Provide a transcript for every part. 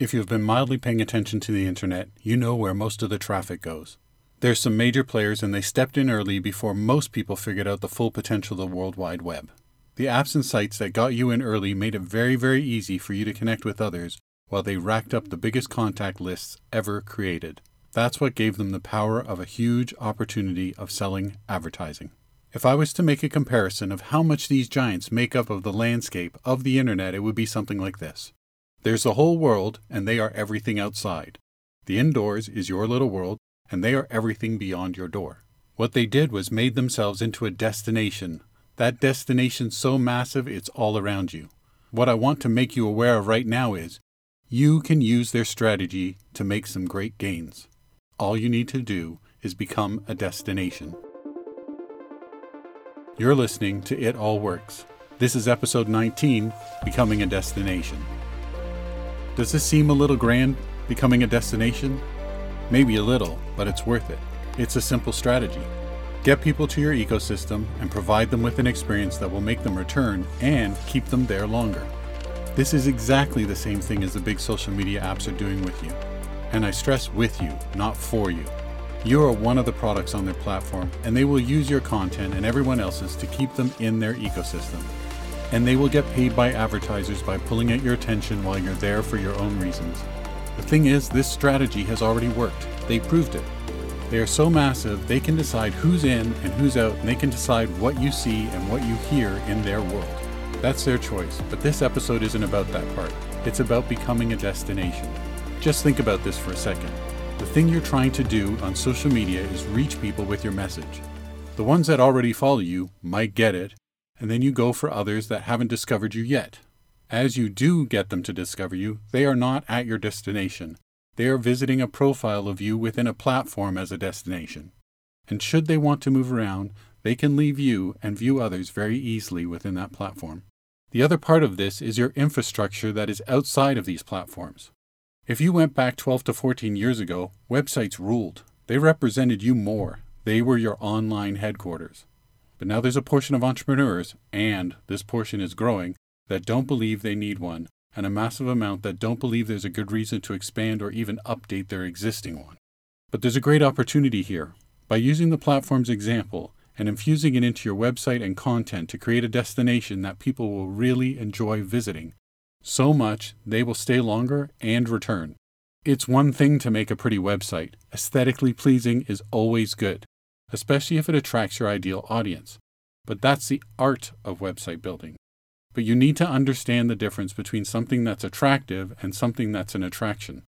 If you've been mildly paying attention to the internet, you know where most of the traffic goes. There's some major players, and they stepped in early before most people figured out the full potential of the World Wide Web. The apps and sites that got you in early made it very, very easy for you to connect with others while they racked up the biggest contact lists ever created. That's what gave them the power of a huge opportunity of selling advertising. If I was to make a comparison of how much these giants make up of the landscape of the internet, it would be something like this. There's the whole world, and they are everything outside. The indoors is your little world, and they are everything beyond your door. What they did was made themselves into a destination. That destination so massive it's all around you. What I want to make you aware of right now is you can use their strategy to make some great gains. All you need to do is become a destination. You're listening to It All Works. This is episode 19 Becoming a Destination. Does this seem a little grand, becoming a destination? Maybe a little, but it's worth it. It's a simple strategy. Get people to your ecosystem and provide them with an experience that will make them return and keep them there longer. This is exactly the same thing as the big social media apps are doing with you. And I stress with you, not for you. You are one of the products on their platform, and they will use your content and everyone else's to keep them in their ecosystem. And they will get paid by advertisers by pulling at your attention while you're there for your own reasons. The thing is, this strategy has already worked. They proved it. They are so massive, they can decide who's in and who's out, and they can decide what you see and what you hear in their world. That's their choice, but this episode isn't about that part. It's about becoming a destination. Just think about this for a second. The thing you're trying to do on social media is reach people with your message. The ones that already follow you might get it, and then you go for others that haven't discovered you yet. As you do get them to discover you, they are not at your destination. They are visiting a profile of you within a platform as a destination. And should they want to move around, they can leave you and view others very easily within that platform. The other part of this is your infrastructure that is outside of these platforms. If you went back 12 to 14 years ago, websites ruled. They represented you more. They were your online headquarters. But now there's a portion of entrepreneurs, and this portion is growing, that don't believe they need one, and a massive amount that don't believe there's a good reason to expand or even update their existing one. But there's a great opportunity here. By using the platform's example and infusing it into your website and content to create a destination that people will really enjoy visiting, so much they will stay longer and return. It's one thing to make a pretty website. Aesthetically pleasing is always good, especially if it attracts your ideal audience. But that's the art of website building. But you need to understand the difference between something that's attractive and something that's an attraction.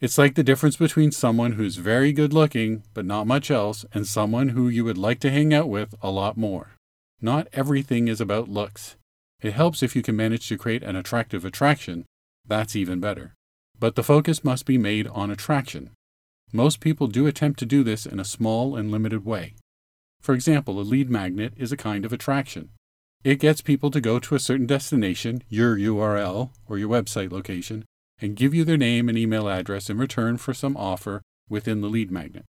It's like the difference between someone who's very good looking, but not much else, and someone who you would like to hang out with a lot more. Not everything is about looks. It helps if you can manage to create an attractive attraction. That's even better. But the focus must be made on attraction. Most people do attempt to do this in a small and limited way. For example, a lead magnet is a kind of attraction. It gets people to go to a certain destination, your URL or your website location, and give you their name and email address in return for some offer within the lead magnet.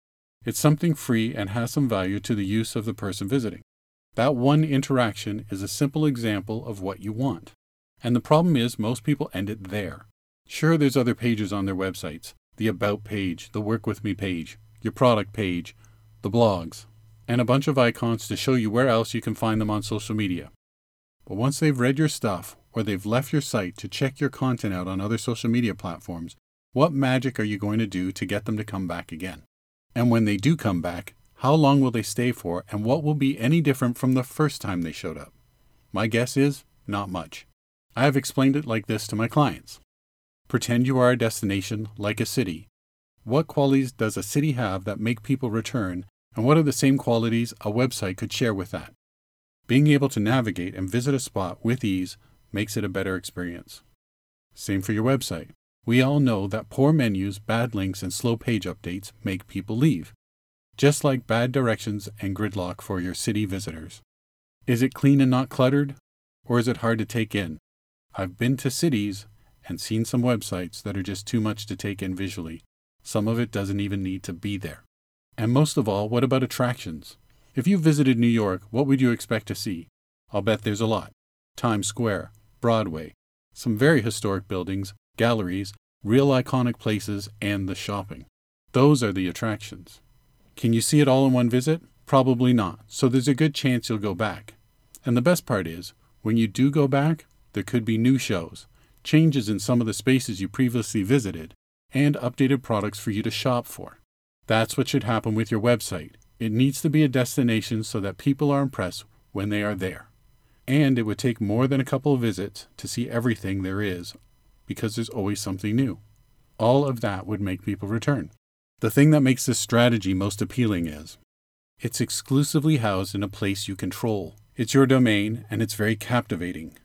It's something free and has some value to the use of the person visiting. That one interaction is a simple example of what you want. And the problem is, most people end it there. Sure, there's other pages on their websites the About page, the Work With Me page, your product page, the blogs, and a bunch of icons to show you where else you can find them on social media. But once they've read your stuff or they've left your site to check your content out on other social media platforms, what magic are you going to do to get them to come back again? And when they do come back, how long will they stay for, and what will be any different from the first time they showed up? My guess is not much. I have explained it like this to my clients Pretend you are a destination like a city. What qualities does a city have that make people return, and what are the same qualities a website could share with that? Being able to navigate and visit a spot with ease makes it a better experience. Same for your website. We all know that poor menus, bad links, and slow page updates make people leave just like bad directions and gridlock for your city visitors. Is it clean and not cluttered? Or is it hard to take in? I've been to cities and seen some websites that are just too much to take in visually. Some of it doesn't even need to be there. And most of all, what about attractions? If you visited New York, what would you expect to see? I'll bet there's a lot Times Square, Broadway, some very historic buildings, galleries, real iconic places, and the shopping. Those are the attractions. Can you see it all in one visit? Probably not, so there's a good chance you'll go back. And the best part is, when you do go back, there could be new shows, changes in some of the spaces you previously visited, and updated products for you to shop for. That's what should happen with your website. It needs to be a destination so that people are impressed when they are there. And it would take more than a couple of visits to see everything there is because there's always something new. All of that would make people return. The thing that makes this strategy most appealing is it's exclusively housed in a place you control. It's your domain and it's very captivating.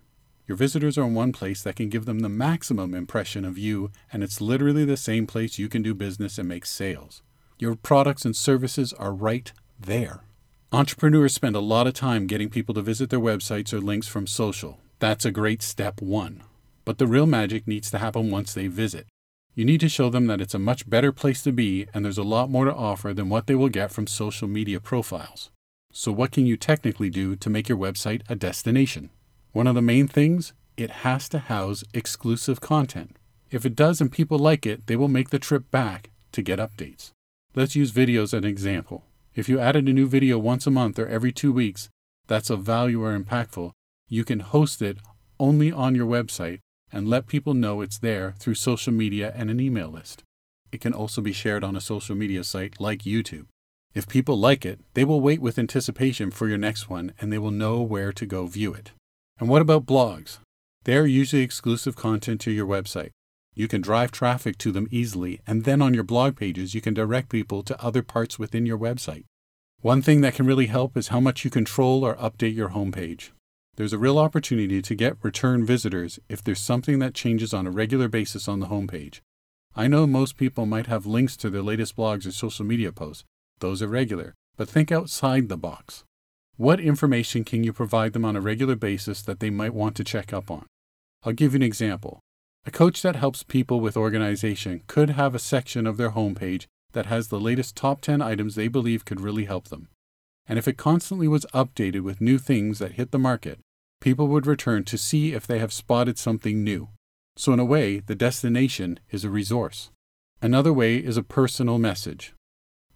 Your visitors are in one place that can give them the maximum impression of you, and it's literally the same place you can do business and make sales. Your products and services are right there. Entrepreneurs spend a lot of time getting people to visit their websites or links from social. That's a great step one. But the real magic needs to happen once they visit. You need to show them that it's a much better place to be and there's a lot more to offer than what they will get from social media profiles. So, what can you technically do to make your website a destination? One of the main things, it has to house exclusive content. If it does and people like it, they will make the trip back to get updates. Let's use videos as an example. If you added a new video once a month or every two weeks that's of value or impactful, you can host it only on your website and let people know it's there through social media and an email list. It can also be shared on a social media site like YouTube. If people like it, they will wait with anticipation for your next one and they will know where to go view it. And what about blogs? They are usually exclusive content to your website. You can drive traffic to them easily, and then on your blog pages, you can direct people to other parts within your website. One thing that can really help is how much you control or update your homepage. There's a real opportunity to get return visitors if there's something that changes on a regular basis on the homepage. I know most people might have links to their latest blogs or social media posts. Those are regular, but think outside the box. What information can you provide them on a regular basis that they might want to check up on? I'll give you an example. A coach that helps people with organization could have a section of their homepage that has the latest top 10 items they believe could really help them. And if it constantly was updated with new things that hit the market, people would return to see if they have spotted something new. So, in a way, the destination is a resource. Another way is a personal message.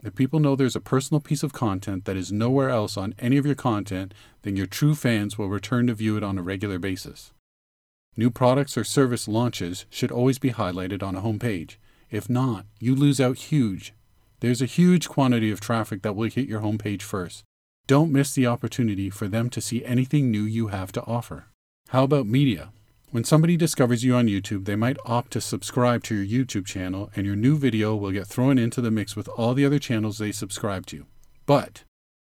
If people know there's a personal piece of content that is nowhere else on any of your content, then your true fans will return to view it on a regular basis. New products or service launches should always be highlighted on a homepage. If not, you lose out huge. There's a huge quantity of traffic that will hit your homepage first. Don't miss the opportunity for them to see anything new you have to offer. How about media? When somebody discovers you on YouTube, they might opt to subscribe to your YouTube channel, and your new video will get thrown into the mix with all the other channels they subscribe to. But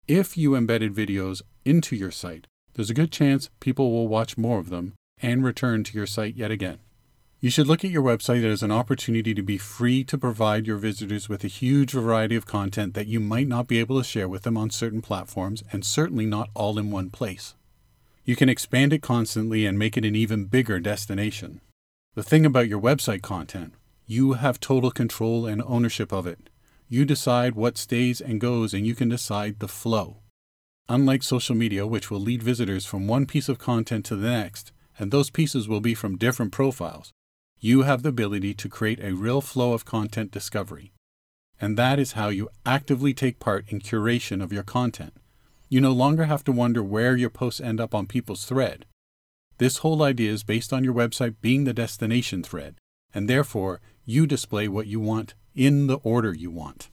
if you embedded videos into your site, there's a good chance people will watch more of them and return to your site yet again. You should look at your website as an opportunity to be free to provide your visitors with a huge variety of content that you might not be able to share with them on certain platforms and certainly not all in one place. You can expand it constantly and make it an even bigger destination. The thing about your website content, you have total control and ownership of it. You decide what stays and goes, and you can decide the flow. Unlike social media, which will lead visitors from one piece of content to the next, and those pieces will be from different profiles, you have the ability to create a real flow of content discovery. And that is how you actively take part in curation of your content. You no longer have to wonder where your posts end up on people's thread. This whole idea is based on your website being the destination thread, and therefore you display what you want in the order you want.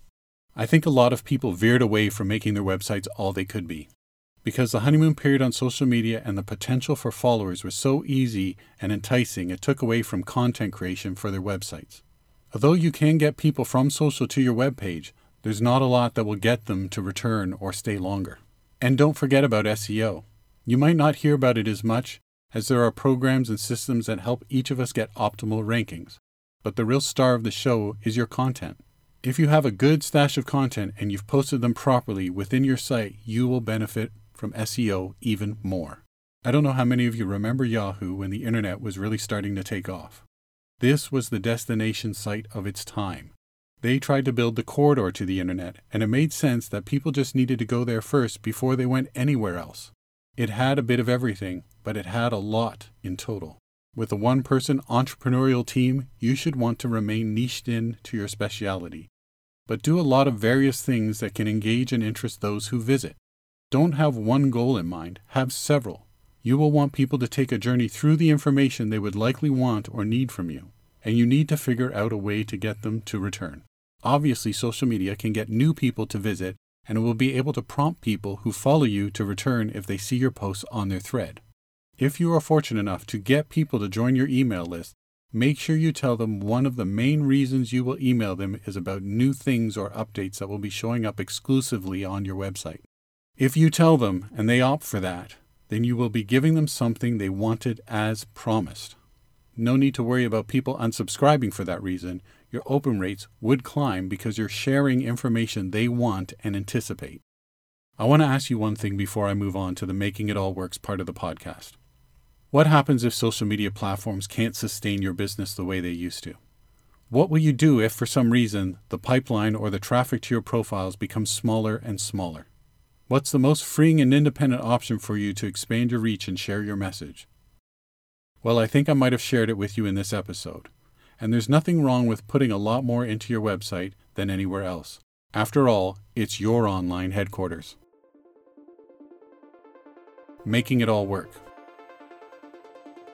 I think a lot of people veered away from making their websites all they could be. Because the honeymoon period on social media and the potential for followers was so easy and enticing, it took away from content creation for their websites. Although you can get people from social to your web page, there's not a lot that will get them to return or stay longer. And don't forget about SEO. You might not hear about it as much, as there are programs and systems that help each of us get optimal rankings. But the real star of the show is your content. If you have a good stash of content and you've posted them properly within your site, you will benefit from SEO even more. I don't know how many of you remember Yahoo when the internet was really starting to take off. This was the destination site of its time. They tried to build the corridor to the internet, and it made sense that people just needed to go there first before they went anywhere else. It had a bit of everything, but it had a lot in total. With a one person entrepreneurial team, you should want to remain niched in to your speciality, but do a lot of various things that can engage and interest those who visit. Don't have one goal in mind, have several. You will want people to take a journey through the information they would likely want or need from you, and you need to figure out a way to get them to return. Obviously, social media can get new people to visit, and it will be able to prompt people who follow you to return if they see your posts on their thread. If you are fortunate enough to get people to join your email list, make sure you tell them one of the main reasons you will email them is about new things or updates that will be showing up exclusively on your website. If you tell them and they opt for that, then you will be giving them something they wanted as promised. No need to worry about people unsubscribing for that reason. Your open rates would climb because you're sharing information they want and anticipate. I want to ask you one thing before I move on to the Making It All Works part of the podcast. What happens if social media platforms can't sustain your business the way they used to? What will you do if, for some reason, the pipeline or the traffic to your profiles becomes smaller and smaller? What's the most freeing and independent option for you to expand your reach and share your message? Well, I think I might have shared it with you in this episode. And there's nothing wrong with putting a lot more into your website than anywhere else. After all, it's your online headquarters. Making it all work.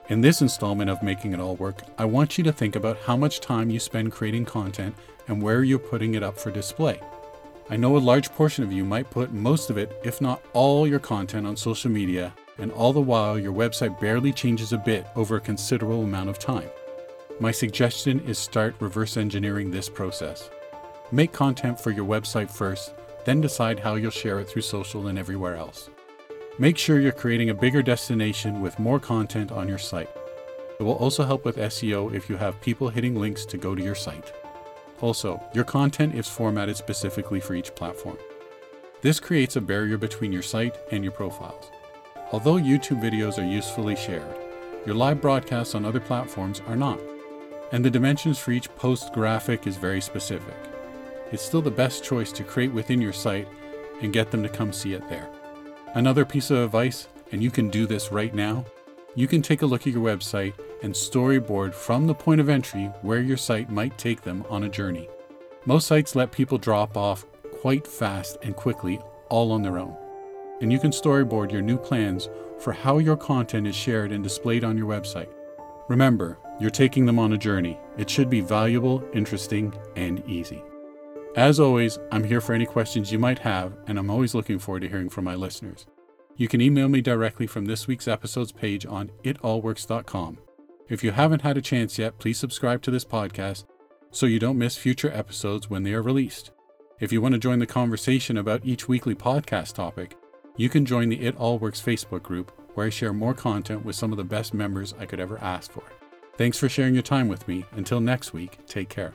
In this installment of Making It All Work, I want you to think about how much time you spend creating content and where you're putting it up for display. I know a large portion of you might put most of it, if not all, your content on social media, and all the while your website barely changes a bit over a considerable amount of time. My suggestion is start reverse engineering this process. Make content for your website first, then decide how you'll share it through social and everywhere else. Make sure you're creating a bigger destination with more content on your site. It will also help with SEO if you have people hitting links to go to your site. Also, your content is formatted specifically for each platform. This creates a barrier between your site and your profiles. Although YouTube videos are usefully shared, your live broadcasts on other platforms are not, and the dimensions for each post graphic is very specific. It's still the best choice to create within your site and get them to come see it there. Another piece of advice, and you can do this right now, you can take a look at your website and storyboard from the point of entry where your site might take them on a journey. Most sites let people drop off quite fast and quickly all on their own. And you can storyboard your new plans for how your content is shared and displayed on your website. Remember, you're taking them on a journey. It should be valuable, interesting, and easy. As always, I'm here for any questions you might have, and I'm always looking forward to hearing from my listeners. You can email me directly from this week's episodes page on itallworks.com. If you haven't had a chance yet, please subscribe to this podcast so you don't miss future episodes when they are released. If you want to join the conversation about each weekly podcast topic, you can join the It All Works Facebook group where I share more content with some of the best members I could ever ask for. Thanks for sharing your time with me. Until next week, take care.